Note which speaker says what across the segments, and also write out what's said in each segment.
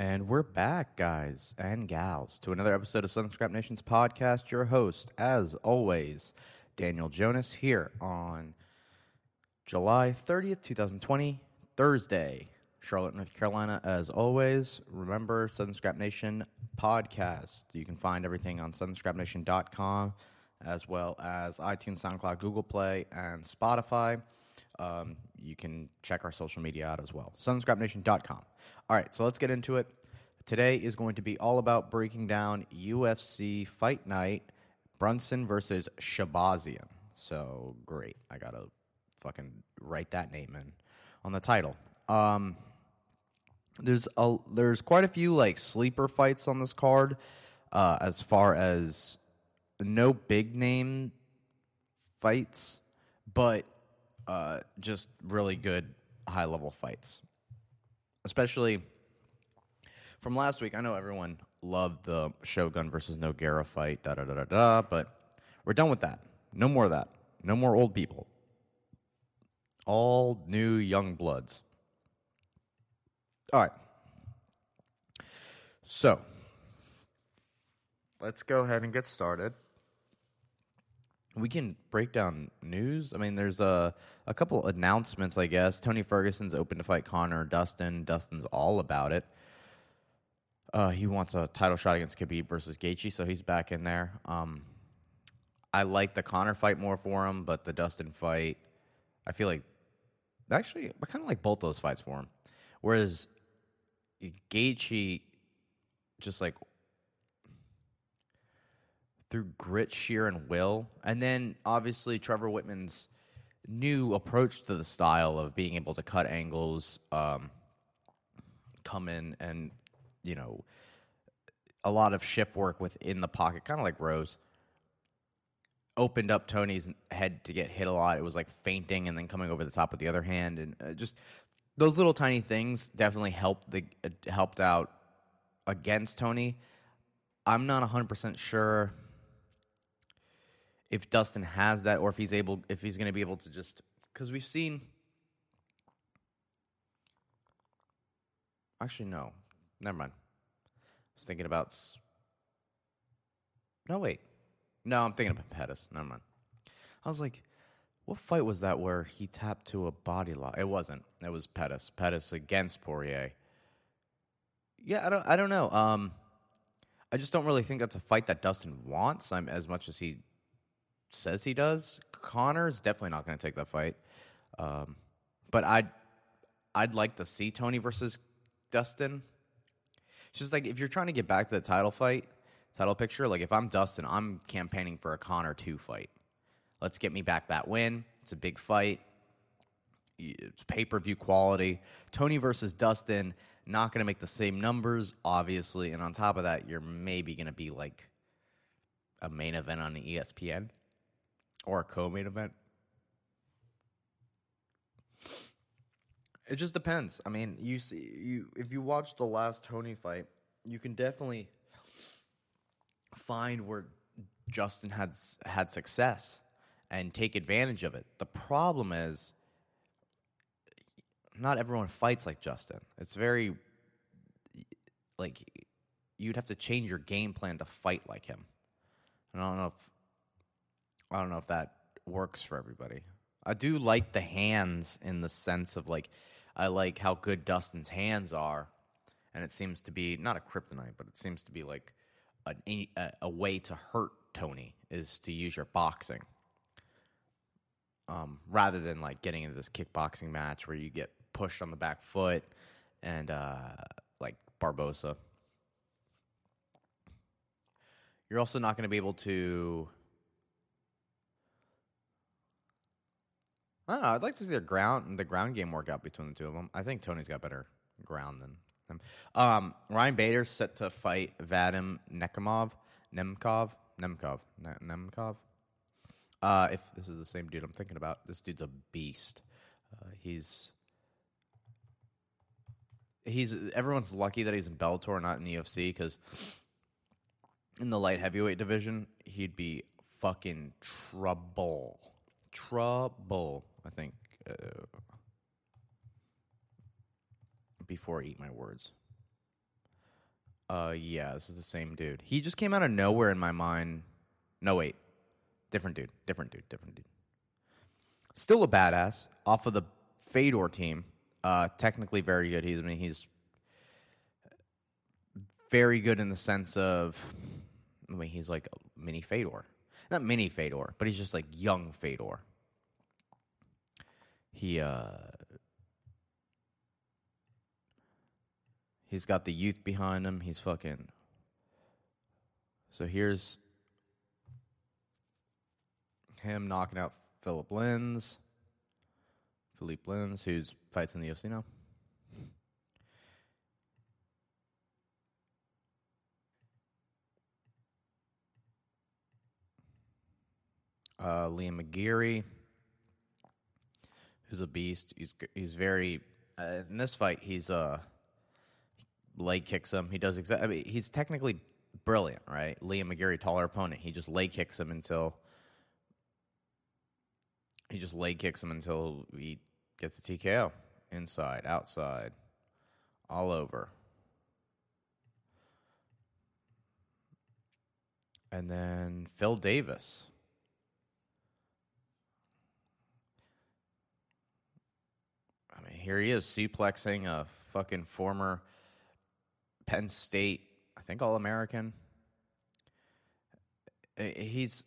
Speaker 1: And we're back, guys and gals, to another episode of Southern Scrap Nation's podcast. Your host, as always, Daniel Jonas, here on July 30th, 2020, Thursday, Charlotte, North Carolina. As always, remember Southern Scrap Nation podcast. You can find everything on southernscrapnation.com as well as iTunes, SoundCloud, Google Play, and Spotify. Um, you can check our social media out as well. SouthernScrapNation.com. All right, so let's get into it. Today is going to be all about breaking down UFC Fight Night, Brunson versus Shahbazyan. So great. I got to fucking write that name in on the title. Um, there's a there's quite a few like sleeper fights on this card uh, as far as no big name fights, but uh, just really good high level fights. Especially from last week. I know everyone loved the Shogun versus Nogueira fight, da da da da da, but we're done with that. No more of that. No more old people. All new young bloods. All right. So, let's go ahead and get started we can break down news. I mean, there's a a couple announcements, I guess. Tony Ferguson's open to fight Conor Dustin. Dustin's all about it. Uh, he wants a title shot against Khabib versus Gaethje, so he's back in there. Um, I like the Conor fight more for him, but the Dustin fight, I feel like actually I kind of like both those fights for him. Whereas Gaethje, just like through grit, sheer, and will. And then obviously Trevor Wittman's new approach to the style of being able to cut angles, um, come in and, you know, a lot of shift work within the pocket, kind of like Rose. Opened up Tony's head to get hit a lot. It was like feinting and then coming over the top with the other hand, and uh, just those little tiny things definitely helped the uh, helped out against Tony. I'm not 100 percent sure if Dustin has that, or if he's able, if he's going to be able to just because we've seen. Actually, no, never mind. I was thinking about. No, wait. No, I'm thinking about Pettis. Never mind. I was like, what fight was that where he tapped to a body lock? It wasn't. It was Pettis. Pettis against Poirier. Yeah, I don't. I don't know. Um, I just don't really think that's a fight that Dustin wants. I'm as much as he says he does. Conor's definitely not going to take that fight. Um, but I'd I'd like to see Tony versus Dustin. It's just like if you're trying to get back to the title fight, title picture. Like if I'm Dustin, I'm campaigning for a Conor two fight. Let's get me back that win. It's a big fight. It's pay per view quality. Tony versus Dustin, not going to make the same numbers, obviously. And on top of that, you're maybe going to be like a main event on the ESPN or a co-main event. It just depends. I mean, you see, you if you watch the last Tony fight, you can definitely find where Justin had had success and take advantage of it. The problem is, not everyone fights like Justin. It's very like you'd have to change your game plan to fight like him. I don't know if I don't know if that works for everybody. I do like the hands in the sense of like I like how good Dustin's hands are, and it seems to be not a kryptonite, but it seems to be like a, a, a way to hurt Tony is to use your boxing, um, rather than like getting into this kickboxing match where you get pushed on the back foot and uh, like Barbosa. You're also not going to be able to I don't know. I'd like to see the ground the ground game work out between the two of them. I think Tony's got better ground than him. Um, Ryan Bader's set to fight Vadim Nekimov, Nemkov, Nemkov, Nemkov. Uh, if this is the same dude I'm thinking about, this dude's a beast. Uh, he's he's everyone's lucky that he's in Bellator, not in the UFC, because in the light heavyweight division, he'd be fucking trouble, trouble. I think, uh, before I eat my words. Uh, yeah, this is the same dude. He just came out of nowhere in my mind. No, wait, different dude, different dude, different dude. Still a badass off of the Fedor team. Uh, technically very good. He's I mean he's very good in the sense of I mean he's like a mini Fedor, not mini Fedor, but he's just like young Fedor. He uh He's got the youth behind him. He's fucking. So here's him knocking out Philip Lins. Philippe Lins, who's fights in the UFC now. Uh, Liam McGeary, who's a beast. He's he's very uh, in this fight. He's uh leg kicks him. He does exactly. I mean, he's technically brilliant, right? Liam McGeary, taller opponent. He just leg kicks him until he just leg kicks him until he gets a TKO. Inside, outside, all over. And then Phil Davis. I mean, here he is suplexing a fucking former Penn State, I think All American. He's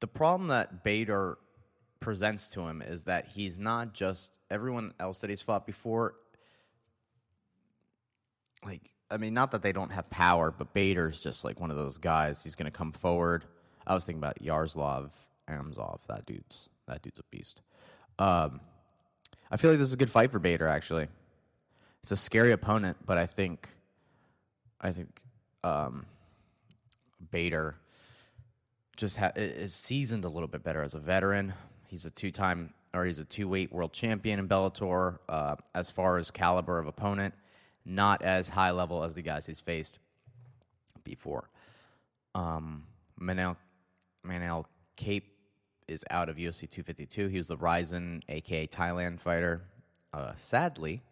Speaker 1: the problem that Bader presents to him is that he's not just everyone else that he's fought before. Like, I mean, not that they don't have power, but Bader's just like one of those guys. He's going to come forward. I was thinking about Yaroslav Amosov. That dude's that dude's a beast. Um, I feel like this is a good fight for Bader. Actually, it's a scary opponent, but I think, I think, um, Bader just ha- is seasoned a little bit better as a veteran. He's a two-time or he's a two-weight world champion in Bellator. Uh, as far as caliber of opponent, not as high level as the guys he's faced before. Um, Manel Manel Kape is out of UFC 252. He was the Rizin, aka Thailand fighter. Uh, sadly,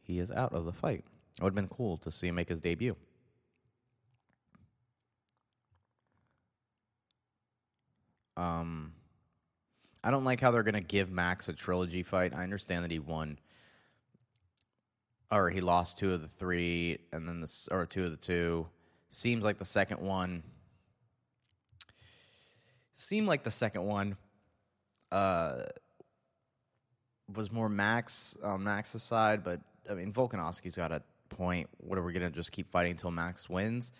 Speaker 1: he is out of the fight. It would have been cool to see him make his debut. Um, I don't like how they're going to give Max a trilogy fight. I understand that he won, or he lost two of the three, and then the or two of the two. Seems like the second one seemed like the second one uh, was more Max Max's side, but I mean Volkanovski's got a point. What are we gonna just keep fighting until Max wins?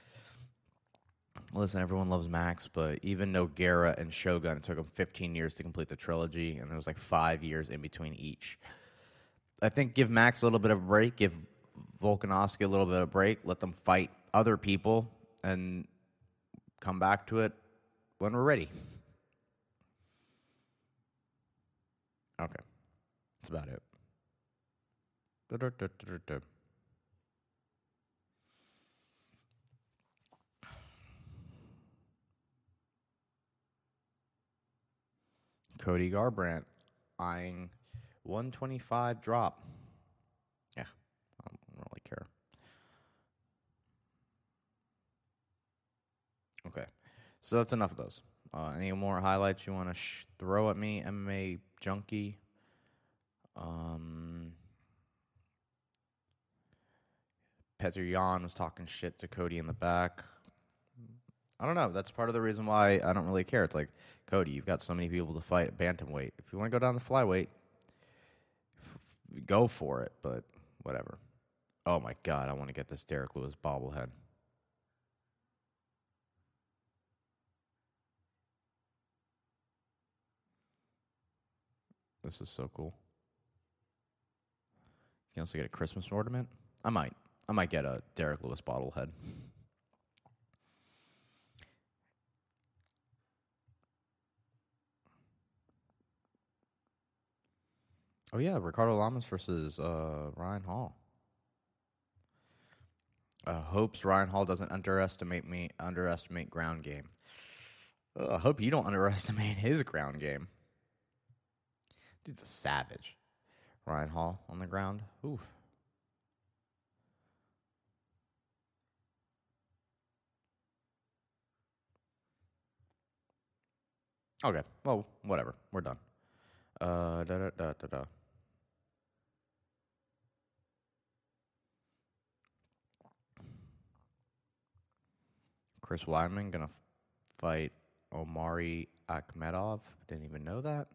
Speaker 1: Listen, everyone loves Max, but even Nogueira and Shogun, it took them 15 years to complete the trilogy, and there was like five years in between each. I think give Max a little bit of a break, give Volkanovski a little bit of a break, let them fight other people, and come back to it when we're ready. Okay. That's about it. Cody Garbrandt eyeing 125 drop. Yeah, I don't really care. Okay. So that's enough of those. Uh, any more highlights you want to sh- throw at me, MMA junkie? Um, Petr Yan was talking shit to Cody in the back. I don't know. That's part of the reason why I don't really care. It's like, Cody, you've got so many people to fight at bantamweight. If you want to go down the flyweight, f- go for it. But whatever. Oh my god, I want to get this Derrick Lewis bobblehead. This is so cool. You can also get a Christmas ornament. I might. I might get a Derrick Lewis bobblehead. Oh yeah, Ricardo Lamas versus uh, Ryan Hall. Uh, hopes Ryan Hall doesn't underestimate me. Underestimate ground game. I hope you don't underestimate his ground game. Dude's a savage. Ryan Hall on the ground. Oof. Okay. Well, whatever. We're done. Uh, da da da da da. Chris Weidman gonna fight Omari Akhmedov. Didn't even know that.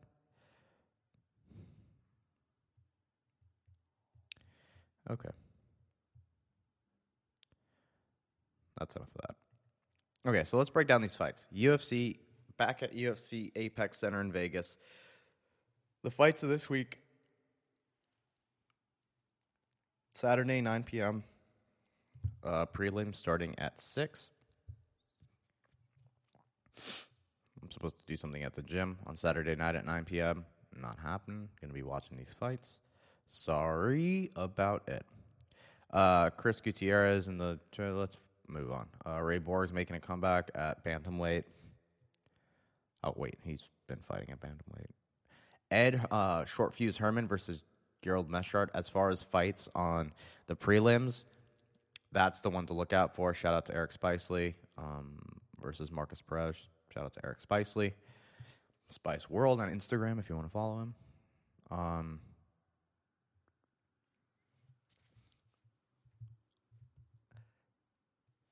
Speaker 1: Okay. That's enough of that. Okay, so let's break down these fights. UFC back at UFC Apex Center in Vegas. The fights of this week Saturday, 9 p.m. Uh, prelim starting at 6. I'm supposed to do something at the gym on Saturday night at 9 p.m. Not happening. Going to be watching these fights. Sorry about it. Uh, Chris Gutierrez and the. Let's move on. Uh, Ray Borg's making a comeback at Bantamweight. Oh, wait. He's been fighting at Bantamweight. Ed uh, Short Fuse Herman versus Gerald Meerschaert. As far as fights on the prelims, that's the one to look out for. Shout out to Eric Spicely um, versus Markus Perez. Shout out to Eric Spicely. Spice World on Instagram if you want to follow him. Um,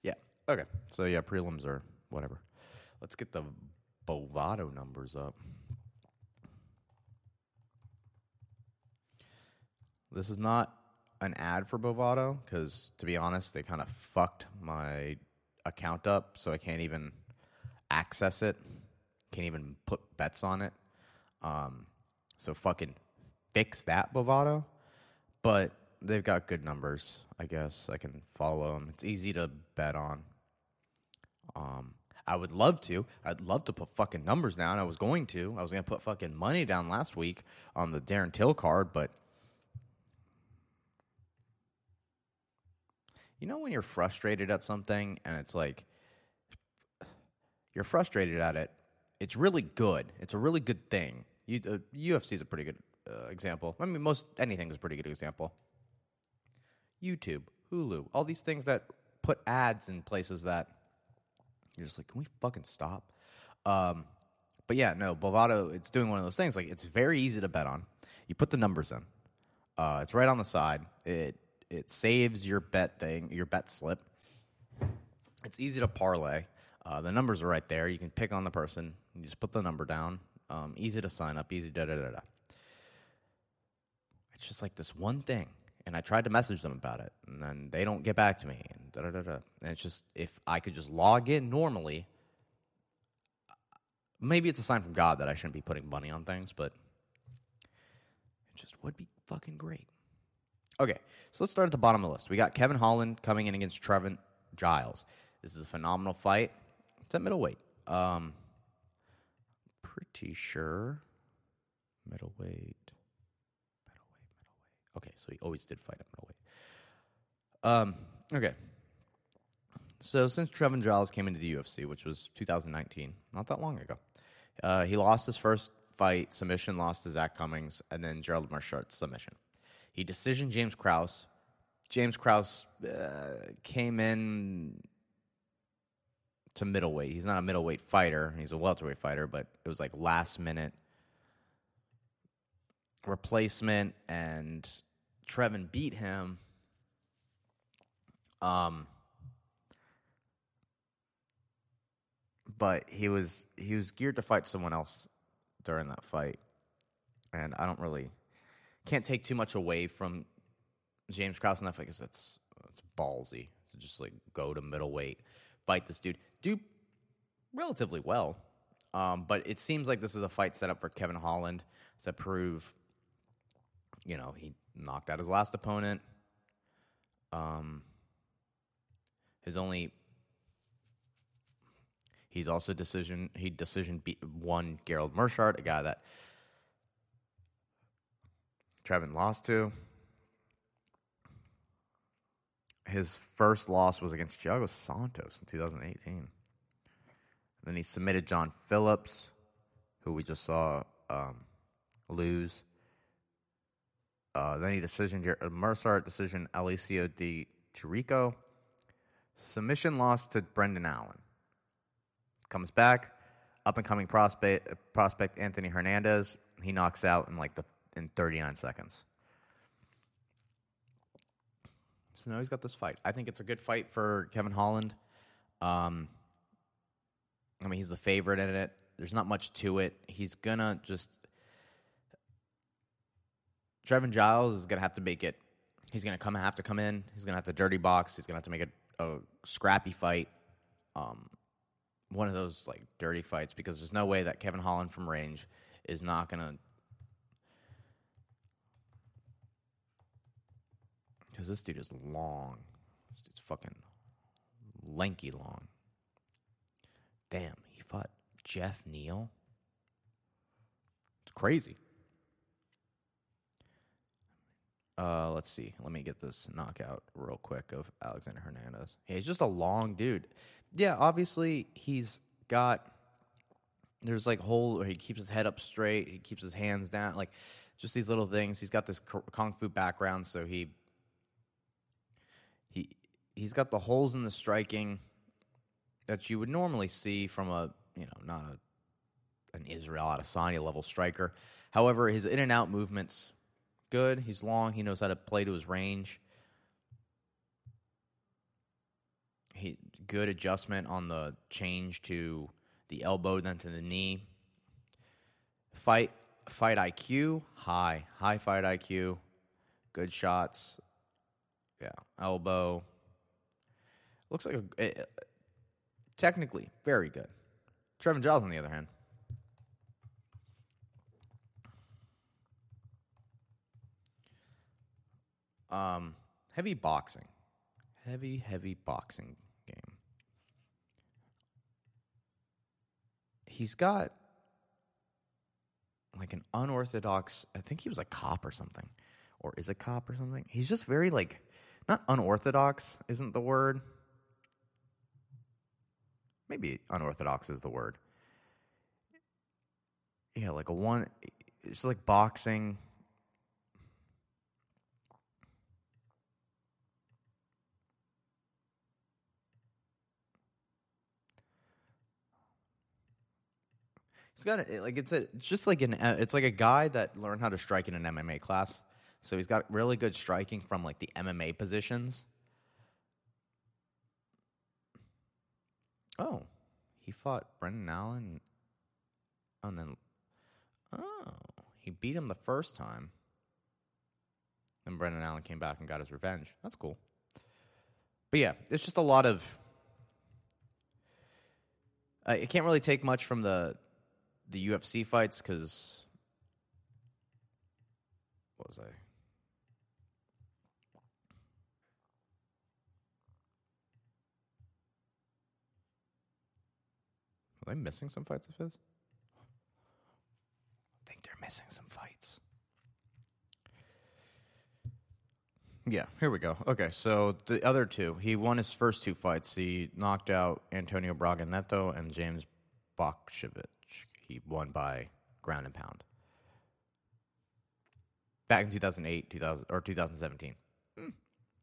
Speaker 1: yeah. Okay. So yeah, prelims are whatever. Let's get the Bovado numbers up. This is not an ad for Bovado because, to be honest, they kind of fucked my account up, so I can't even access it. Can't even put bets on it. Um, so fucking fix that, Bovado. But they've got good numbers. I guess I can follow them. It's easy to bet on. Um, I would love to. I'd love to put fucking numbers down. I was going to. I was going to put fucking money down last week on the Darren Till card, but you know when you're frustrated at something and it's like you're frustrated at it, it's really good. It's a really good thing. Uh, UFC is a pretty good uh, example. I mean, most anything is a pretty good example. YouTube, Hulu, all these things that put ads in places that you're just like, can we fucking stop? Um, but yeah, no, Bovado, it's doing one of those things. Like, it's very easy to bet on. You put the numbers in. Uh, it's right on the side. It it saves your bet thing, your bet slip. It's easy to parlay. Uh, the numbers are right there. You can pick on the person. You just put the number down. Um, easy to sign up. Easy da da da da. It's just like this one thing, and I tried to message them about it, and then they don't get back to me. And. And it's just if I could just log in normally. Maybe it's a sign from God that I shouldn't be putting money on things, but it just would be fucking great. Okay, so let's start at the bottom of the list. We got Kevin Holland coming in against Trevin Giles. This is a phenomenal fight. It's at middleweight. Um, pretty sure middleweight. Okay, so he always did fight at middleweight. Um, okay. So since Trevin Giles came into the UFC, which was 2019, not that long ago, uh, he lost his first fight submission, lost to Zak Cummings, and then Gerald Meerschaert submission. He decisioned James Krause. James Krause uh, came in to middleweight. He's not a middleweight fighter. He's a welterweight fighter, but it was like last minute replacement, and Trevin beat him. Um, but he was he was geared to fight someone else during that fight, and I don't really can't take too much away from James Krause fight because that's that's ballsy to just like go to middleweight, fight this dude, do relatively well. Um, but it seems like this is a fight set up for Kevin Holland to prove, you know, he knocked out his last opponent. Um, his only he's also decision he decision beat, won Gerald Meerschaert, a guy that Trevin lost to. His first loss was against Thiago Santos in 2018. Then he submitted John Phillips, who we just saw um, lose. Uh, then he decision Jer- uh, Mercer decision Alessio Di Chirico. Submission loss to Brendan Allen. Comes back, up and coming prospect prospect Anthony Hernandez. He knocks out in like the in 39 seconds. So now he's got this fight. I think it's a good fight for Kevin Holland. Um, I mean, he's the favorite in it. There's not much to it. He's gonna just. Trevin Giles is gonna have to make it. He's gonna come have to come in. He's gonna have to dirty box. He's gonna have to make it a scrappy fight. Um, one of those like dirty fights because there's no way that Kevin Holland from range is not gonna. Because this dude is long. This dude's fucking lanky long. Damn, he fought Jeff Neal. It's crazy. Uh, let's see. Let me get this knockout real quick of Alexander Hernandez. He's just a long dude. Yeah, obviously he's got. There's like whole where he keeps his head up straight. He keeps his hands down. Like just these little things. He's got this kung fu background, so he he he's got the holes in the striking that you would normally see from a you know not a an Israel Adesanya level striker. However, his in and out movements good. He's long. He knows how to play to his range. He good adjustment on the change to the elbow, then to the knee. Fight fight IQ high, high fight IQ. Good shots. Yeah, elbow. Looks like a, it, technically very good. Trevin Giles, on the other hand, Um, heavy boxing. Heavy, heavy boxing game. He's got like an unorthodox, I think he was a cop or something. Or is a cop or something. He's just very like not unorthodox isn't the word. Maybe unorthodox is the word. Yeah, like a one it's like boxing He's got it. Like it's a, it's just like an, uh, it's like a guy that learned how to strike in an MMA class. So he's got really good striking from like the MMA positions. Oh, he fought Brendan Allen, and then oh, he beat him the first time. Then Brendan Allen came back and got his revenge. That's cool. But yeah, it's just a lot of. Uh, it can't really take much from the the UFC fights because what was I? Are they missing some fights of his? I think they're missing some fights. Yeah, here we go. Okay, so the other two, he won his first two fights. He knocked out Antonio Braga Neto and James Boksiewicz. He won by ground and pound. Back in 2008, 2000, or 2017. Hmm,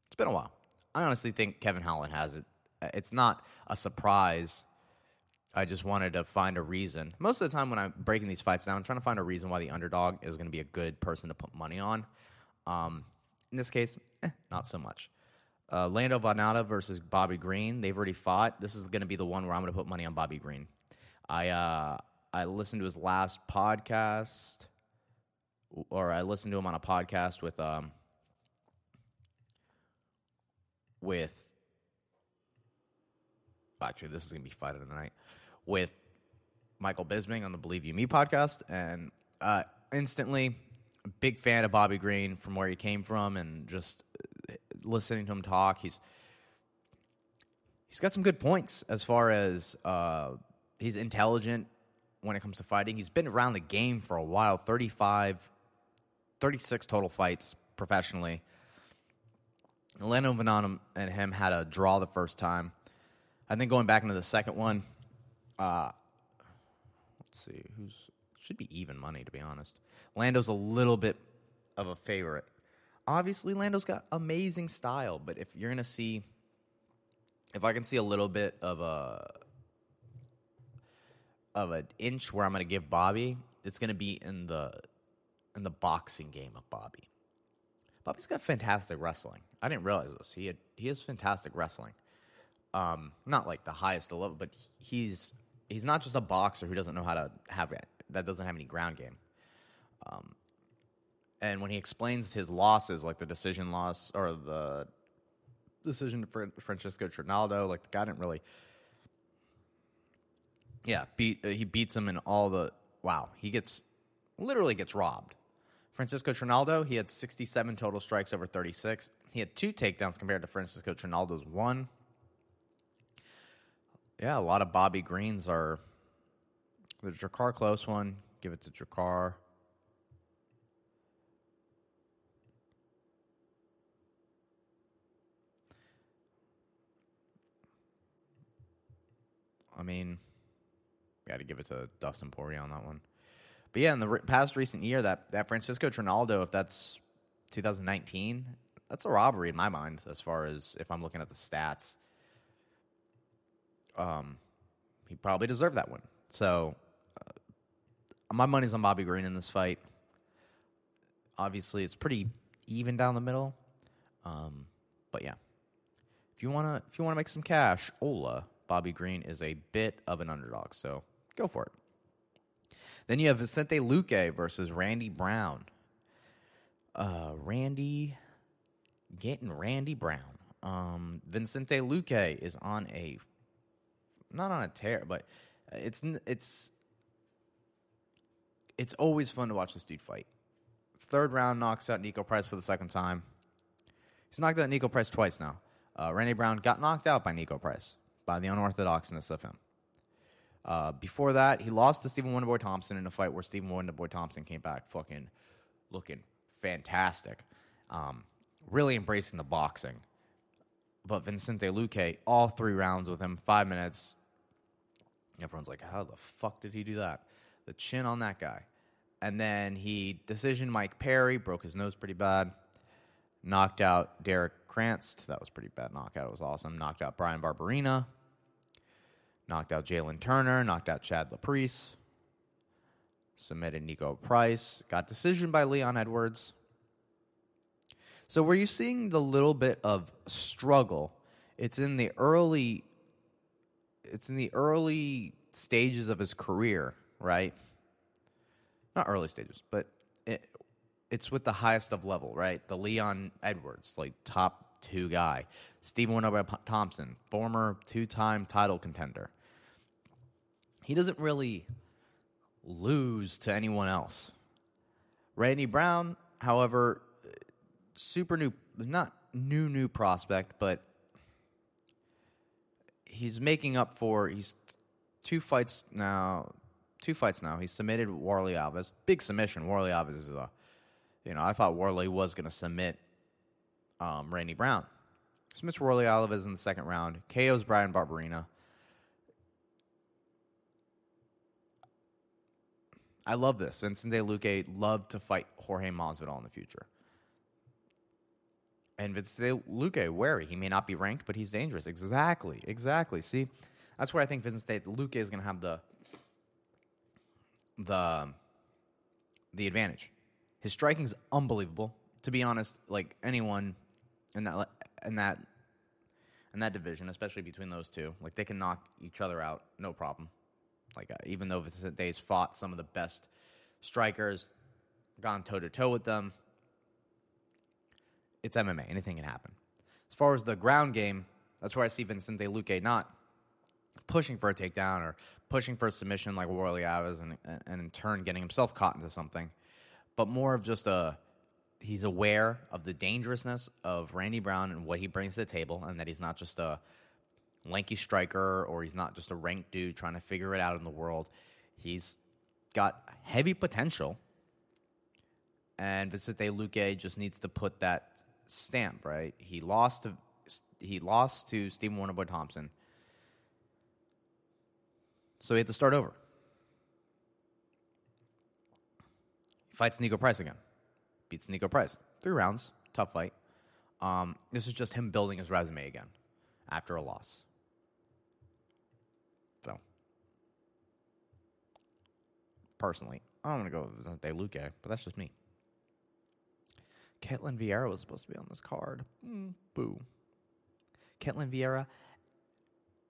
Speaker 1: it's been a while. I honestly think Kevin Holland has it. Uh, it's not a surprise. I just wanted to find a reason. Most of the time when I'm breaking these fights down, I'm trying to find a reason why the underdog is going to be a good person to put money on. Um, in this case, eh, not so much. Uh, Lando Vannata versus Bobby Green. They've already fought. This is going to be the one where I'm going to put money on Bobby Green. I uh, I listened to his last podcast, or I listened to him on a podcast with um with actually this is gonna be fight of the night with Michael Bisping on the Believe You Me podcast, and uh, instantly big fan of Bobby Green from where he came from, and just uh, listening to him talk, he's he's got some good points as far as uh, he's intelligent when it comes to fighting. He's been around the game for a while 35, 36 total fights professionally. Lando Vannata and him had a draw the first time. I think going back into the second one, uh, let's see, who's should be even money to be honest. Lando's a little bit of a favorite. obviously Lando's got amazing style, but if you're gonna see, if I can see a little bit of a of an inch where I'm gonna give Bobby, it's gonna be in the in the boxing game of Bobby. Bobby's got fantastic wrestling. I didn't realize this. He had he has fantastic wrestling. Um, not like the highest level, but he's he's not just a boxer who doesn't know how to have. That doesn't have any ground game. Um, and when he explains his losses, like the decision loss or the decision for Francisco Trinaldo, like the guy didn't really. Yeah, beat uh, he beats him in all the wow. He gets literally gets robbed. Francisco Trinaldo, he had 67 total strikes over 36. He had two takedowns compared to Francisco Trinaldo's one. Yeah, a lot of Bobby Greens are the Jakar close one. Give it to Jakar. I mean, got to give it to Dustin Poirier on that one. But yeah, in the re- past recent year, that that Francisco Trinaldo, if that's 2019, that's a robbery in my mind as far as if I'm looking at the stats. Um, he probably deserved that one. So uh, my money's on Bobby Green in this fight. Obviously, it's pretty even down the middle. Um, but yeah, if you wanna if you wanna make some cash, Ola Bobby Green is a bit of an underdog. So go for it. Then you have Vicente Luque versus Randy Brown. Uh, Randy getting Randy Brown. Um, Vicente Luque is on a not on a tear, but it's it's it's always fun to watch this dude fight. Third round knocks out Niko Price for the second time. He's knocked out Niko Price twice now. Uh, Randy Brown got knocked out by Niko Price by the unorthodoxness of him. Uh, before that, he lost to Stephen Wonderboy Thompson in a fight where Stephen Wonderboy Thompson came back fucking looking fantastic, um, really embracing the boxing. But Vincente Luque, all three rounds with him, five minutes. Everyone's like, how the fuck did he do that? The chin on that guy. And then he decision Mike Perry, broke his nose pretty bad. Knocked out Derrick Krantz. That was pretty bad knockout. It was awesome. Knocked out Bryan Barberena. Knocked out Jalen Turner. Knocked out Chad Laprise. Submitted Niko Price. Got decision by Leon Edwards. So were you seeing the little bit of struggle? It's in the early it's in the early stages of his career, right? Not early stages, but it, it's with the highest of level, right? The Leon Edwards, like top two guy. Stephen Wonderboy Thompson, former two time title contender. He doesn't really lose to anyone else. Randy Brown, however, super new, not new, new prospect, but he's making up for, he's two fights now, two fights now. He submitted Warlley Alves. Big submission. Warlley Alves is a, you know, I thought Warlley was going to submit um, Randy Brown. Submits Warlley Alves in the second round. KO's Bryan Barberena. I love this. Vicente Luque loved to fight Jorge Masvidal in the future. And Vicente Luque, wary. He may not be ranked, but he's dangerous. Exactly. Exactly. See, that's where I think Vicente Luque is going to have the the the advantage. His striking's unbelievable. To be honest, like anyone in that in that in that division, especially between those two, like they can knock each other out, no problem. Like uh, even though Vicente's fought some of the best strikers, gone toe to toe with them, it's MMA. Anything can happen. As far as the ground game, that's where I see Vicente Luque not pushing for a takedown or pushing for a submission like Warlley Alves and, and in turn getting himself caught into something, but more of just a he's aware of the dangerousness of Randy Brown and what he brings to the table, and that he's not just a lanky striker or he's not just a ranked dude trying to figure it out in the world. He's got heavy potential, and Vicente Luque just needs to put that stamp right. He lost to he lost to Stephen Wonderboy Thompson, so he had to start over. He fights Niko Price again, beats Niko Price three rounds, tough fight. Um, this is just him building his resume again after a loss. So, personally, I don't want to go with Vicente Luque, but that's just me. Ketlin Vieira was supposed to be on this card. Mm, boo. Ketlin Vieira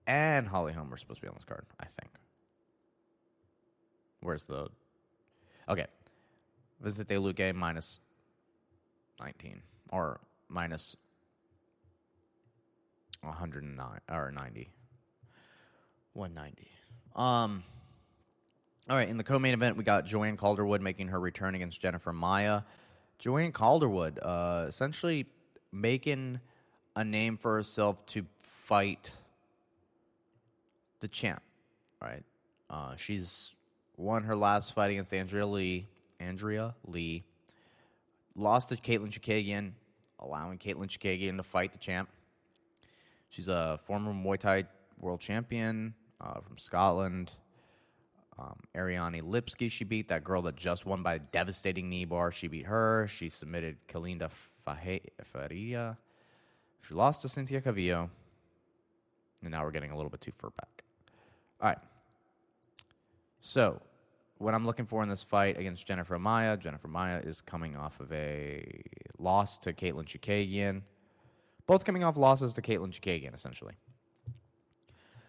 Speaker 1: and Holly Holm were supposed to be on this card, I think. Where's the. Okay. Vicente Luque minus 19 or minus 109 or 90. 190. Um all right, in the co-main event, we got Joanne Calderwood making her return against Jennifer Maia. Joanne Calderwood, uh, essentially making a name for herself to fight the champ. Right? Uh, she's won her last fight against Andrea Lee. Andrea Lee lost to Katlyn Chookagian, allowing Katlyn Chookagian to fight the champ. She's a former Muay Thai world champion uh, from Scotland. Um, Ariane Lipski, she beat that girl that just won by a devastating knee bar. She beat her. She submitted Kalindra Faria. She lost to Cynthia Calvillo. And now we're getting a little bit too far back. All right. So, what I'm looking for in this fight against Jennifer Maia, Jennifer Maia is coming off of a loss to Katlyn Chookagian. Both coming off losses to Katlyn Chookagian, essentially.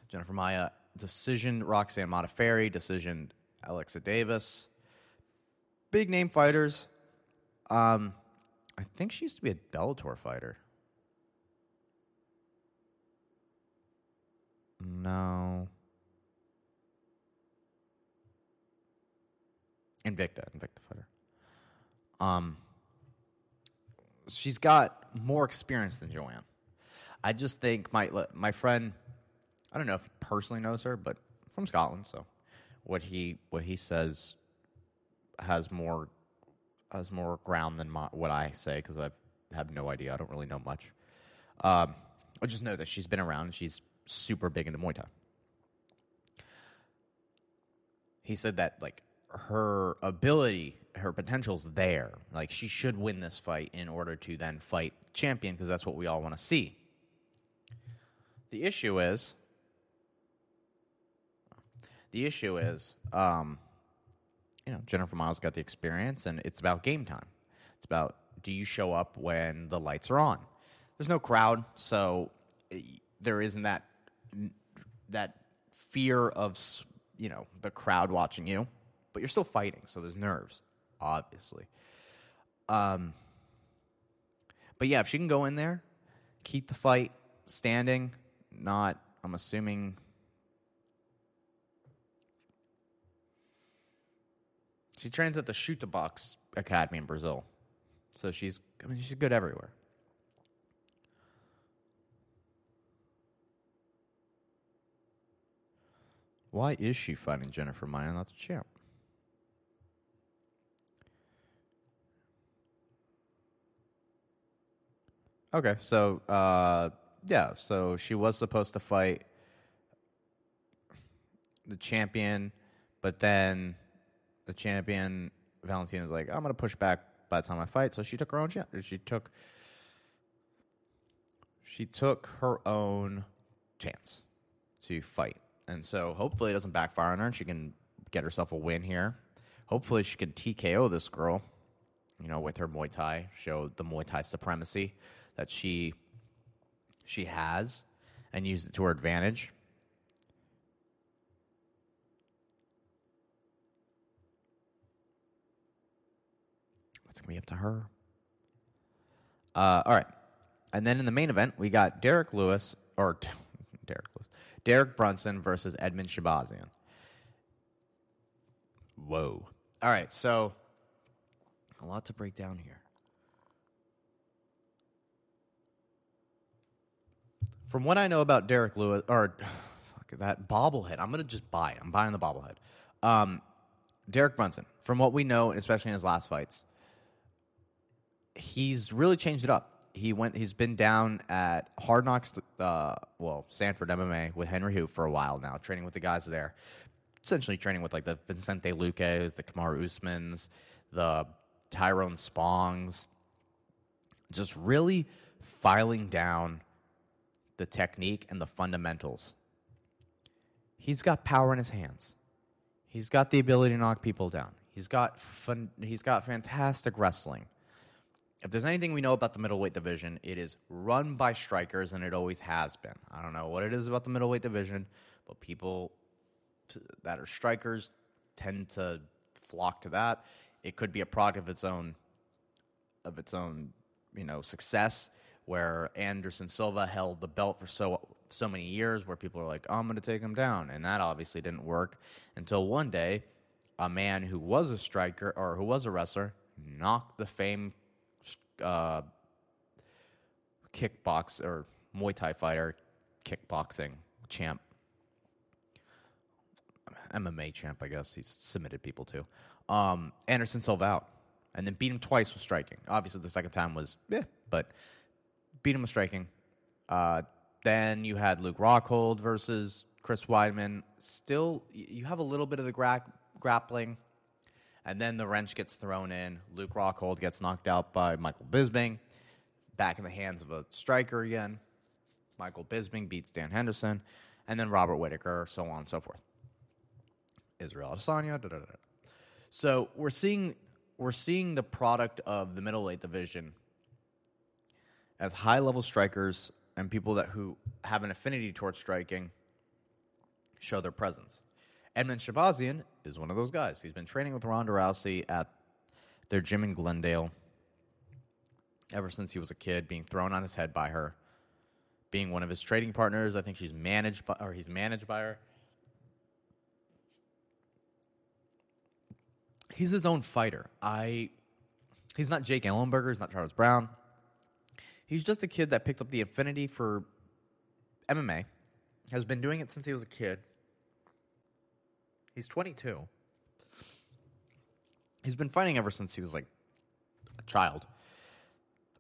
Speaker 1: Jennifer Maia decision Roxanne Modafferi, decision Alexa Davis. Big name fighters. Um, I think she used to be a Bellator fighter. No. Invicta, Invicta fighter. Um, she's got more experience than Joanne. I just think my my friend I don't know if he personally knows her, but from Scotland, so what he what he says has more has more ground than my, what I say because I have no idea. I don't really know much. Um, I just know that she's been around. and She's super big into Muay Thai. He said that like her ability, her potential's there. Like she should win this fight in order to then fight champion because that's what we all want to see. The issue is the issue is, um, you know, Jennifer Miles got the experience, and it's about game time. It's about do you show up when the lights are on? There's no crowd, so eh, there isn't that that fear of you know the crowd watching you, but you're still fighting, so there's nerves, obviously. Um, but yeah, if she can go in there, keep the fight standing, not I'm assuming She trains at the Chute Boxe Academy in Brazil. So she's I mean she's good everywhere. Why is she fighting Jennifer Maia, not the champ? Okay, so uh, yeah, so she was supposed to fight the champion, but then the champion Valentina's like, I'm gonna push back by the time I fight. So she took her own chance. She took she took her own chance to fight. And so hopefully it doesn't backfire on her and she can get herself a win here. Hopefully she can TKO this girl, you know, with her Muay Thai, show the Muay Thai supremacy that she she has and use it to her advantage. It's going to be up to her. Uh, all right. And then in the main event, we got Derek Lewis, or Derek Lewis, Derek Brunson versus Edmund Shahbazyan. Whoa. All right. So, a lot to break down here. From what I know about Derek Lewis, or fuck that bobblehead, I'm going to just buy it. I'm buying the bobblehead. Um, Derek Brunson, from what we know, especially in his last fights, he's really changed it up. He went. He's been down at Hard Knocks, uh, well, Sanford MMA with Henry Hooft for a while now, training with the guys there. Essentially training with like the Vincente Luques, the Kamaru Usmans, the Tyrone Spongs. just really filing down the technique and the fundamentals. He's got power in his hands. He's got the ability to knock people down. He's got fun, he's got fantastic wrestling. If there's anything we know about the middleweight division, it is run by strikers, and it always has been. I don't know what it is about the middleweight division, but people that are strikers tend to flock to that. It could be a product of its own of its own, you know, success where Anderson Silva held the belt for so so many years where people are like, oh, I'm going to take him down. And that obviously didn't work until one day a man who was a striker or who was a wrestler knocked the famed uh, kickbox or Muay Thai fighter, kickboxing champ, MMA champ, I guess. He's submitted people to. Um, Anderson out. And then beat him twice with striking. Obviously, the second time was, yeah, but beat him with striking. Uh, then you had Luke Rockhold versus Chris Weidman. Still, you have a little bit of the gra- grappling, and then the wrench gets thrown in. Luke Rockhold gets knocked out by Michael Bisping. Back in the hands of a striker again. Michael Bisping beats Dan Henderson, and then Robert Whitaker, so on and so forth. Israel Adesanya. Da, da, da. So we're seeing we're seeing the product of the middleweight division as high level strikers and people that who have an affinity towards striking show their presence. Edmen Shahbazyan is one of those guys. He's been training with Ronda Rousey at their gym in Glendale ever since he was a kid, being thrown on his head by her, being one of his trading partners. I think she's managed by, or he's managed by her. He's his own fighter. I, he's not Jake Ellenberger. He's not Charles Brown. He's just a kid that picked up the affinity for MMA, has been doing it since he was a kid. He's 22. He's been fighting ever since he was like a child.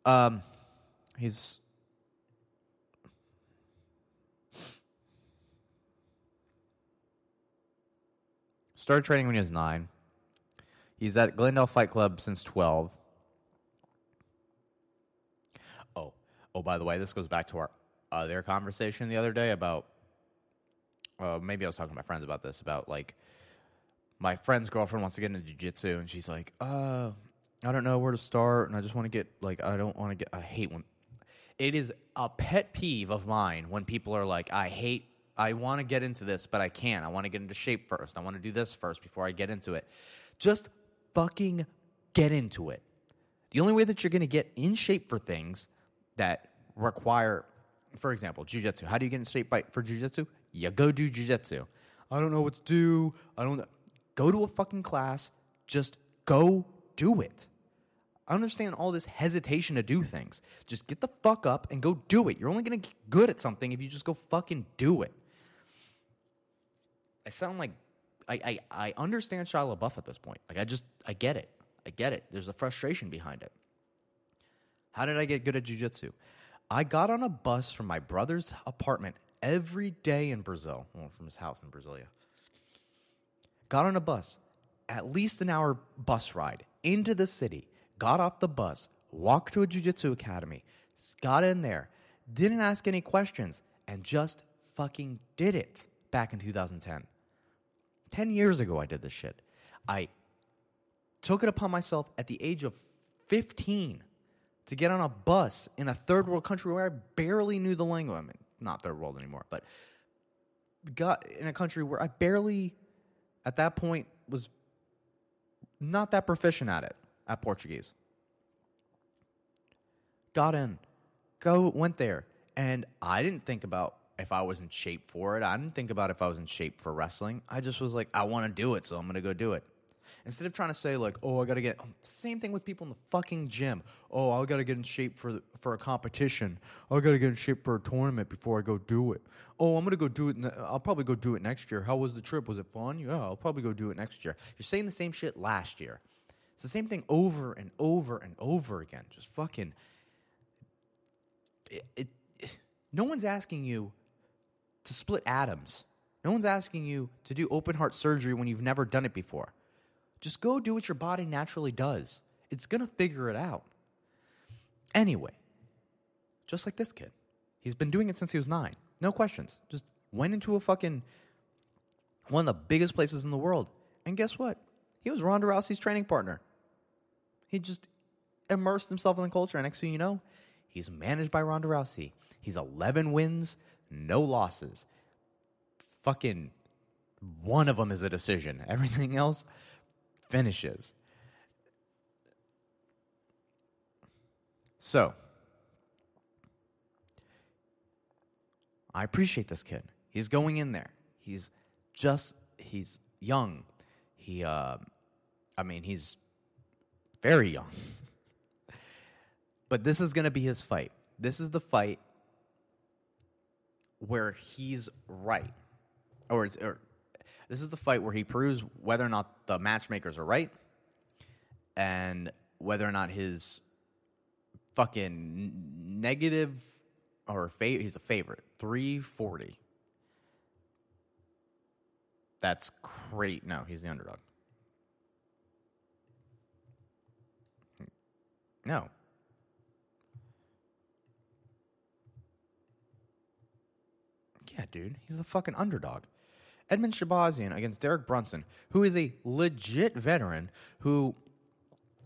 Speaker 1: Um, he's started training when he was nine. He's at Glendale Fight Club since 12. Oh, oh, by the way, this goes back to our other conversation the other day about. Uh, maybe I was talking to my friends about this about like my friend's girlfriend wants to get into jujitsu and she's like, uh, I don't know where to start and I just want to get like I don't want to get I hate when it is a pet peeve of mine when people are like, I hate I want to get into this, but I can't. I want to get into shape first. I want to do this first before I get into it. Just fucking get into it. The only way that you're going to get in shape for things that require, for example, jujitsu. How do you get in shape by, for jujitsu? You go do jujitsu. I don't know what to do. I don't Go to a fucking class. Just go do it. I understand all this hesitation to do things. Just get the fuck up and go do it. You're only gonna get good at something if you just go fucking do it. I sound like I, I, I understand Shia LaBeouf at this point. Like I just I get it. I get it. There's a frustration behind it. How did I get good at jujitsu? I got on a bus from my brother's apartment every day in Brazil, well, from his house in Brasilia. Got on a bus, at least an hour bus ride into the city, got off the bus, walked to a jiu-jitsu academy, got in there, didn't ask any questions, and just fucking did it back in 2010. 10 years ago, I did this shit. I took it upon myself at the age of 15 to get on a bus in a third world country where I barely knew the language. I mean, not third world anymore, but got in a country where I barely, at that point, was not that proficient at it, at Portuguese. Got in, go, went there, and I didn't think about if I was in shape for it. I didn't think about if I was in shape for wrestling. I just was like, I want to do it, so I'm going to go do it. Instead of trying to say like, "Oh, I got to get," same thing with people in the fucking gym. Oh, I got to get in shape for for a competition. Oh, I got to get in shape for a tournament before I go do it. Oh, I'm gonna go do it. Ne- I'll probably go do it next year. How was the trip? Was it fun? Yeah, I'll probably go do it next year. You're saying the same shit last year. It's the same thing over and over and over again. Just fucking. It, it, it, no one's asking you to split atoms. No one's asking you to do open heart surgery when you've never done it before. Just go do what your body naturally does. It's going to figure it out. Anyway, just like this kid. He's been doing it since he was nine. No questions. Just went into a fucking one of the biggest places in the world. And guess what? He was Ronda Rousey's training partner. He just immersed himself in the culture. And next thing you know, he's managed by Ronda Rousey. He's 11 wins, no losses. Fucking one of them is a decision. Everything else finishes. So, I appreciate this kid. He's going in there. He's just he's young. He uh I mean, he's very young. but this is going to be his fight. This is the fight where he's right. Or, or this is the fight where he proves whether or not the matchmakers are right and whether or not his fucking negative or fa- he's a favorite. 340 that's great. No he's the underdog. Hmm. No. Yeah dude he's the fucking underdog edmund Shahbazyan against derek brunson who is a legit veteran who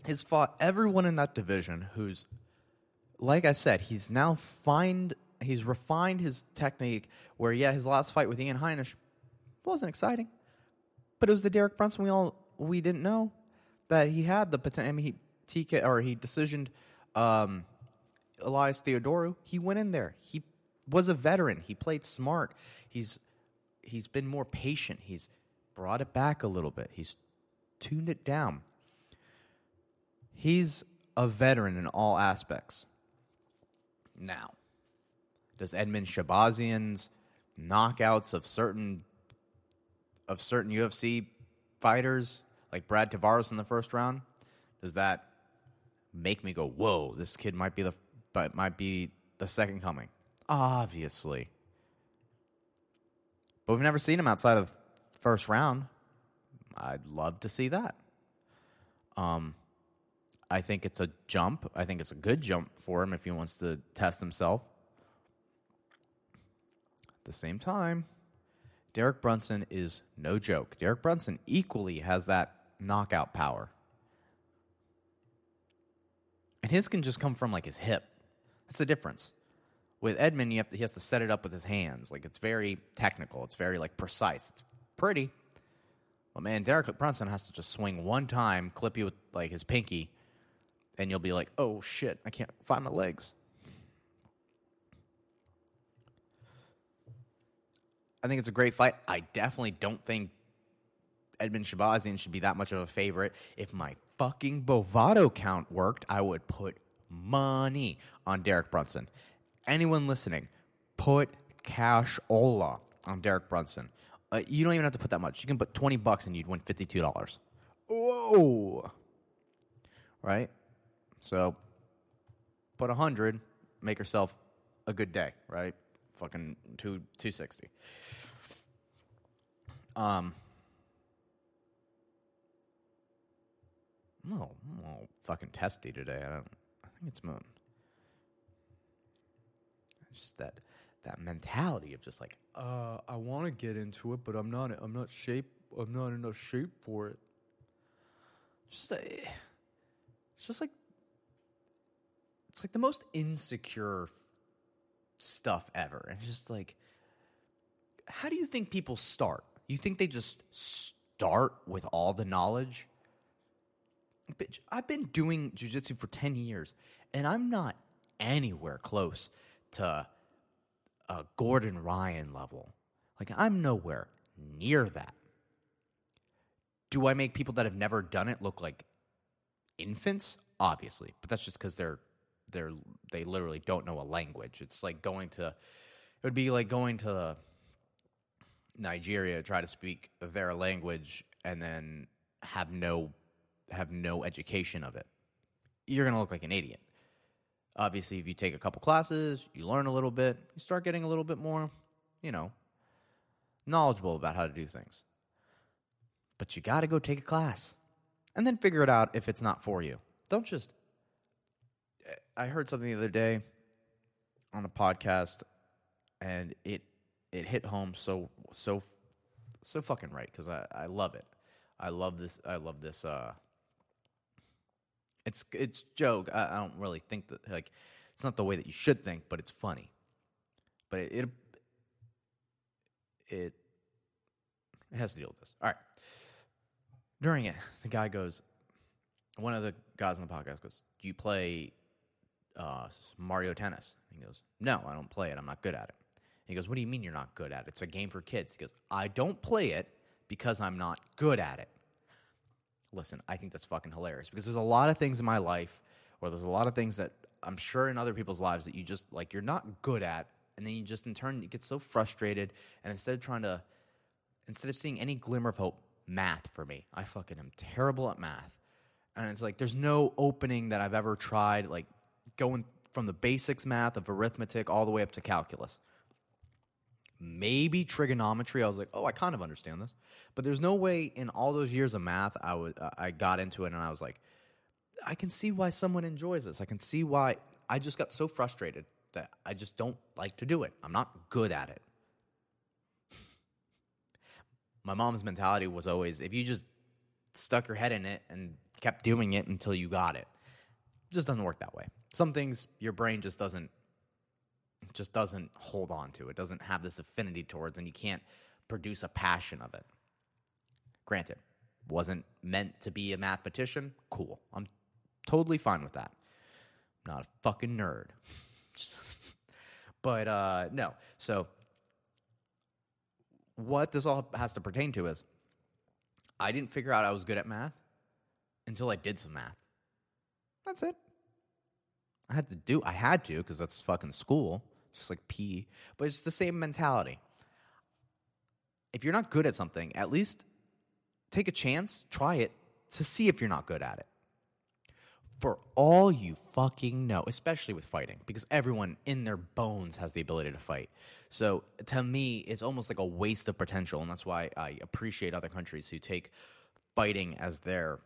Speaker 1: has fought everyone in that division who's like I said, he's now find he's refined his technique. Where yeah, his last fight with Ian Heinisch wasn't exciting, but it was the Derek Brunson we all we didn't know that he had the potential. I mean, he TK or he decisioned um, Elias Theodorou. He went in there. He was a veteran. He played smart. He's he's been more patient. He's brought it back a little bit. He's tuned it down. He's a veteran in all aspects. Now, does Edmund Shahbazyan's knockouts of certain of certain UFC fighters, like Brad Tavares in the first round, does that make me go, "Whoa, this kid might be the might be the second coming"? Obviously, but we've never seen him outside of first round. I'd love to see that. Um, I think it's a jump. I think it's a good jump for him if he wants to test himself. At the same time, Derek Brunson is no joke. Derek Brunson equally has that knockout power. And his can just come from like his hip. That's the difference. With Edmund, you have to, he has to set it up with his hands. Like it's very technical. It's very like precise. It's pretty. But man, Derek Brunson has to just swing one time, clip you with like his pinky, and you'll be like, oh shit, I can't find my legs. I think it's a great fight. I definitely don't think Edmund Shahbazyan should be that much of a favorite. If my fucking Bovado count worked, I would put money on Derek Brunson. Anyone listening, put cash ola on Derek Brunson. Uh, you don't even have to put that much. You can put 20 bucks and you'd win $52. Whoa. Right? So put a hundred, make yourself a good day, right? Fucking two two sixty. Um. No, I'm all fucking testy today. I don't. I think it's moon. Just that that mentality of just like, uh, I want to get into it, but I'm not. I'm not shape. I'm not in enough shape for it. Just, it's just like it's like the most insecure f- stuff ever. And just like, how do you think people start? You think they just start with all the knowledge? Bitch, I've been doing jujitsu for 10 years, and I'm not anywhere close to a Gordon Ryan level. Like, I'm nowhere near that. Do I make people that have never done it look like infants? Obviously, but that's just because they're they're they literally don't know a language. It's like going to it would be like going to Nigeria to try to speak their language and then have no have no education of it. You're to look like an idiot. Obviously, if you take a couple classes, you learn a little bit, you start getting a little bit more, you know, knowledgeable about how to do things. But you got to go take a class and then figure it out if it's not for you. Don't just I heard something the other day on a podcast, and it it hit home so so so fucking right because I I love it. I love this. I love this. Uh, it's it's joke. I, I don't really think that like it's not the way that you should think, but it's funny. But it it it, it has to deal with this. All right. During it, the guy goes. One of the guys on the podcast goes, "Do you play uh, Mario Tennis?" He goes, "No, I don't play it. I'm not good at it." He goes, "What do you mean you're not good at it? It's a game for kids." He goes, "I don't play it because I'm not good at it." Listen, I think that's fucking hilarious because there's a lot of things in my life, or there's a lot of things that I'm sure in other people's lives that you just like you're not good at, and then you just in turn get so frustrated, and instead of trying to, instead of seeing any glimmer of hope, math for me, I fucking am terrible at math, and it's like there's no opening that I've ever tried, like going from the basics math of arithmetic all the way up to calculus maybe trigonometry. I was like, oh, I kind of understand this, but there's no way in all those years of math I was uh, I got into it and I was like, I can see why someone enjoys this. I can see why I just got so frustrated that I just don't like to do it. I'm not good at it. My mom's mentality was always if you just stuck your head in it and kept doing it until you got it. It just doesn't work that way. Some things your brain just doesn't just doesn't hold on to. It doesn't have this affinity towards, and you can't produce a passion of it. Granted, wasn't meant to be a mathematician. Cool. I'm totally fine with that. I'm not a fucking nerd. but uh, no. So, what this all has to pertain to is I didn't figure out I was good at math until I did some math. That's it. I had to do. I had to because that's fucking school just like P. But it's the same mentality. If you're not good at something, at least take a chance, try it to see if you're not good at it. For all you fucking know, especially with fighting, because everyone in their bones has the ability to fight. So to me, it's almost like a waste of potential, and that's why I appreciate other countries who take fighting as their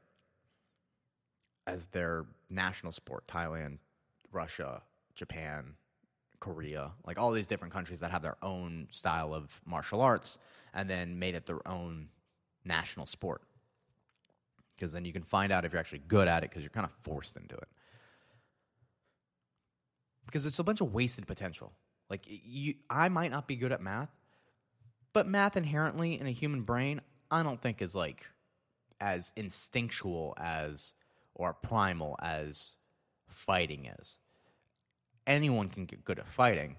Speaker 1: as their national sport. Thailand, Russia, Japan, Korea, like all these different countries that have their own style of martial arts and then made it their own national sport. Because then you can find out if you're actually good at it because you're kind of forced into it. Because it's a bunch of wasted potential. Like you I might not be good at math, but math inherently in a human brain, I don't think is like as instinctual as or primal as fighting is anyone can get good at fighting,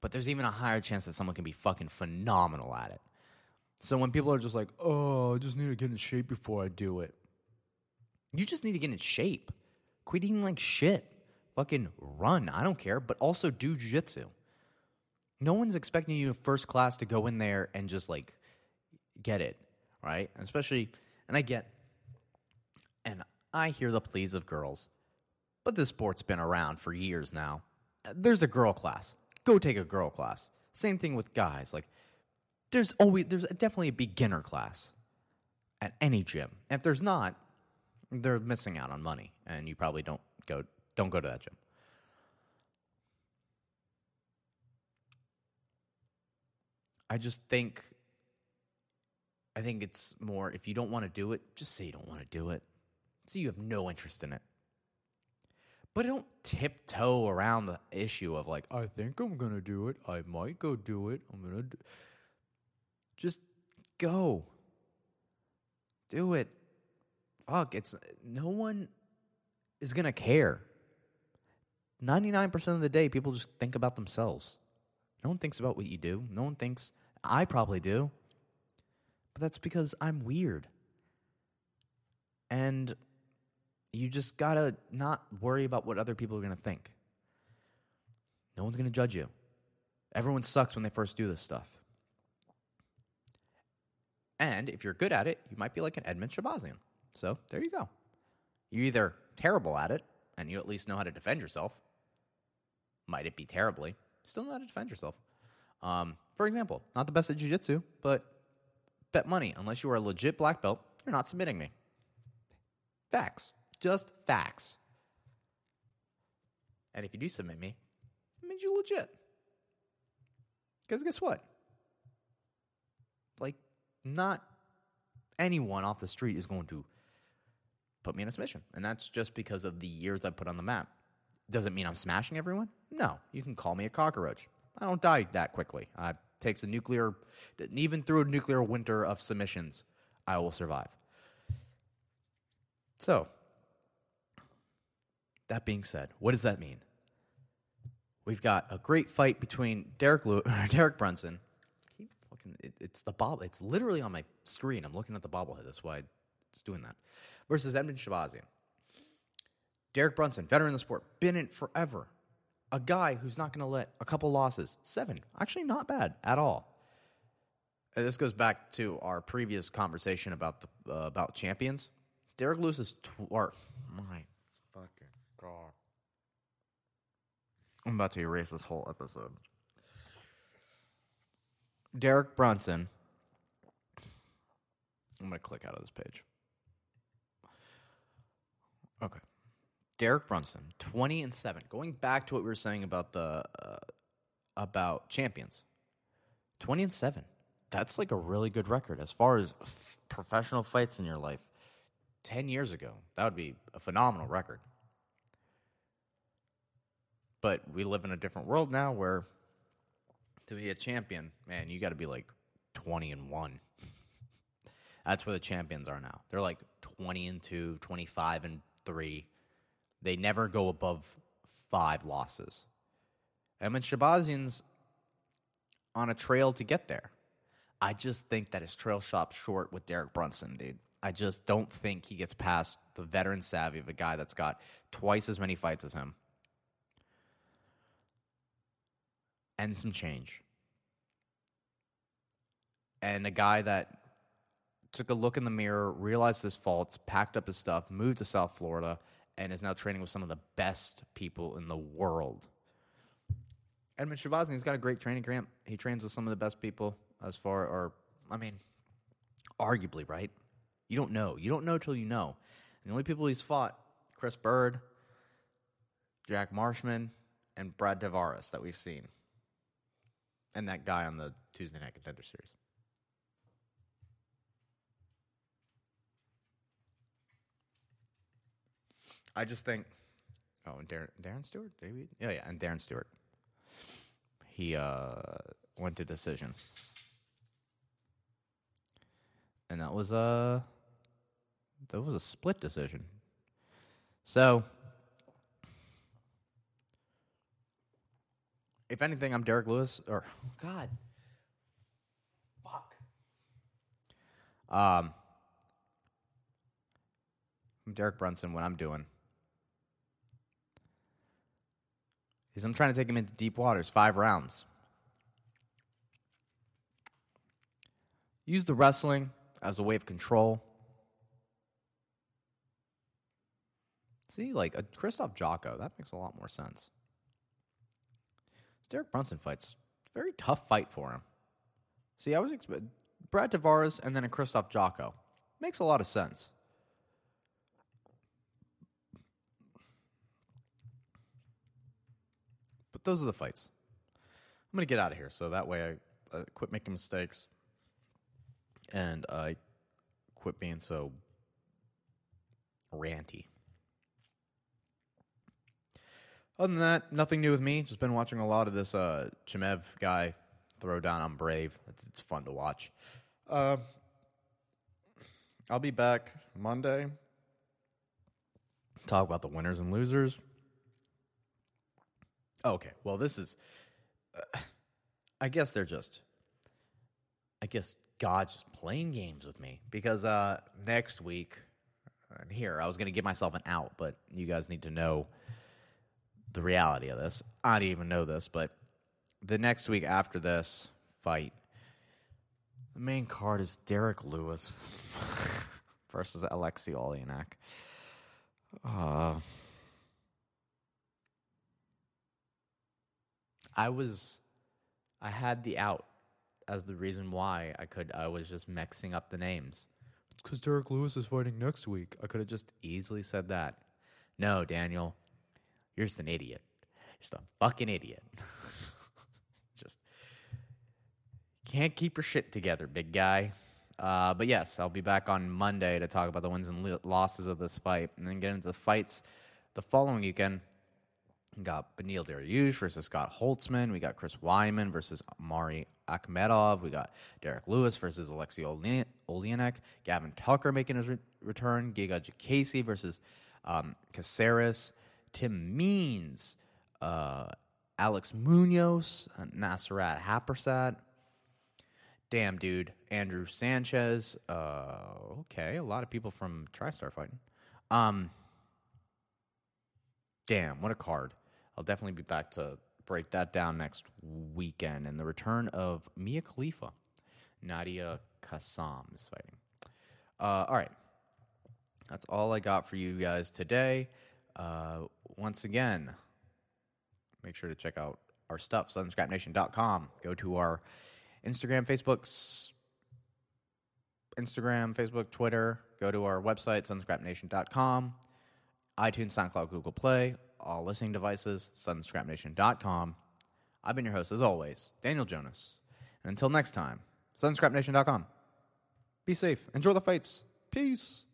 Speaker 1: but there's even a higher chance that someone can be fucking phenomenal at it. So when people are just like, oh, I just need to get in shape before I do it, you just need to get in shape. Quit eating like shit. Fucking run. I don't care, but also do jujitsu. No one's expecting you first class to go in there and just like get it, right? Especially, and I get, and I hear the pleas of girls but this sport's been around for years now. There's a girl class. Go take a girl class. Same thing with guys. Like there's always there's definitely a beginner class at any gym. If there's not, they're missing out on money and you probably don't go don't go to that gym. I just think I think it's more if you don't want to do it, just say you don't want to do it. So you have no interest in it. But don't tiptoe around the issue of like, I think I'm gonna do it. I might go do it. I'm gonna do. Just go. Do it. Fuck, it's no one is gonna care. 99% of the day, people just think about themselves. No one thinks about what you do. No one thinks, I probably do. But that's because I'm weird. And you just gotta not worry about what other people are gonna think. No one's gonna judge you. Everyone sucks when they first do this stuff. And if you're good at it, you might be like an Edmund Shahbazyan. So there you go. You're either terrible at it, and you at least know how to defend yourself. Might it be terribly? Still know how to defend yourself. Um, for example, not the best at jiu-jitsu, but bet money. Unless you are a legit black belt, you're not submitting me. Facts. Just facts. And if you do submit me, it means you're legit. Because guess what? Like, not anyone off the street is going to put me in a submission. And that's just because of the years I put on the map. Does it mean I'm smashing everyone? No. You can call me a cockroach. I don't die that quickly. It takes a nuclear, even through a nuclear winter of submissions, I will survive. So, that being said, what does that mean? We've got a great fight between Derek Lew- Derek Brunson. Keep looking. It, it's the bob. It's literally on my screen. I'm looking at the bobblehead. That's why it's doing that. Versus Edmen Shahbazyan. Derek Brunson, veteran of the sport, been in forever. A guy who's not going to let a couple losses, seven, actually not bad at all. And this goes back to our previous conversation about the uh, about champions. Derek Lewis is tw- or my god. I'm about to erase this whole episode. Derek Brunson. I'm going to click out of this page. Okay. Derek Brunson, 20 and 7. Going back to what we were saying about the uh, about champions. 20 and 7. That's like a really good record as far as f- professional fights in your life. 10 years ago, that would be a phenomenal record. But we live in a different world now where to be a champion, man, you got to be like 20 and 1. That's where the champions are now. They're like 20 and 2, 25 and 3. They never go above 5 losses. Edmen Shahbazyan's on a trail to get there. I just think that his trail stops short with Derek Brunson, dude. I just don't think he gets past the veteran savvy of a guy that's got twice as many fights as him and some change. And a guy that took a look in the mirror, realized his faults, packed up his stuff, moved to South Florida, and is now training with some of the best people in the world. Edmund Shahbazyan, he's got a great training camp. He trains with some of the best people as far, or, I mean, arguably, right? You don't know. You don't know till you know. And the only people he's fought, Chris Byrd, Jack Marshman, and Brad Tavares that we've seen. And that guy on the Tuesday Night Contender Series. I just think. Oh, and Darren, Darren Stewart? Did yeah, yeah, and Darren Stewart. He uh, went to decision. And that was a that was a split decision. So if anything, I'm Derek Lewis or God. Fuck. Um I'm Derek Brunson, what I'm doing is I'm trying to take him into deep waters, five rounds. Use the wrestling as a way of control. See, like a Krzysztof Jotko, that makes a lot more sense. Derek Brunson fight's very tough fight for him. See, I was expecting Brad Tavares and then a Krzysztof Jotko. Makes a lot of sense. But those are the fights. I'm going to get out of here so that way I uh, quit making mistakes and I quit being so ranty. Other than that, nothing new with me. Just been watching a lot of this uh, Chimaev guy throw down on Brave. It's, it's fun to watch. Uh, I'll be back Monday. Talk about the winners and losers. Okay, well, this is. Uh, I guess they're just. I guess God's just playing games with me because uh, next week, and here I was going to give myself an out, but you guys need to know the reality of this. I didn't even know this, but the next week after this fight, the main card is Derek Lewis versus Alexei Oleinik. Uh, I was, I had the out as the reason why I could. I was just mixing up the names. Because Derek Lewis is fighting next week. I could have just easily said that. No, Daniel, you're just an idiot. just a fucking idiot. just can't keep your shit together, big guy. Uh, but yes, I'll be back on Monday to talk about the wins and losses of this fight, and then get into the fights the following weekend. We got Beneil Dariush versus Scott Holtzman. We got Chris Weidman versus Mari Akhmedov. We got Derek Lewis versus Alexei Oleinik. Gavin Tucker making his re- return. Giga Chikadze versus um, Caceres. Tim Means. Uh, Alex Munoz. Nasrat Haqparast. Damn, dude. Andrew Sanchez. Uh, okay, a lot of people from TriStar fighting. Um, damn, what a card. I'll definitely be back to break that down next weekend. And the return of Mia Khalifa. Nadia Kassem is fighting. Uh, all right. That's all I got for you guys today. Uh, once again, make sure to check out our stuff, sunscrapnation.com. Go to our Instagram, Facebook's Instagram, Facebook, Twitter. Go to our website, sunscrapnation.com. iTunes, SoundCloud, Google Play, all listening devices, sunscrapnation.com. I've been your host, as always, Daniel Jonas. And until next time, sunscrapnation.com. Be safe. Enjoy the fights. Peace.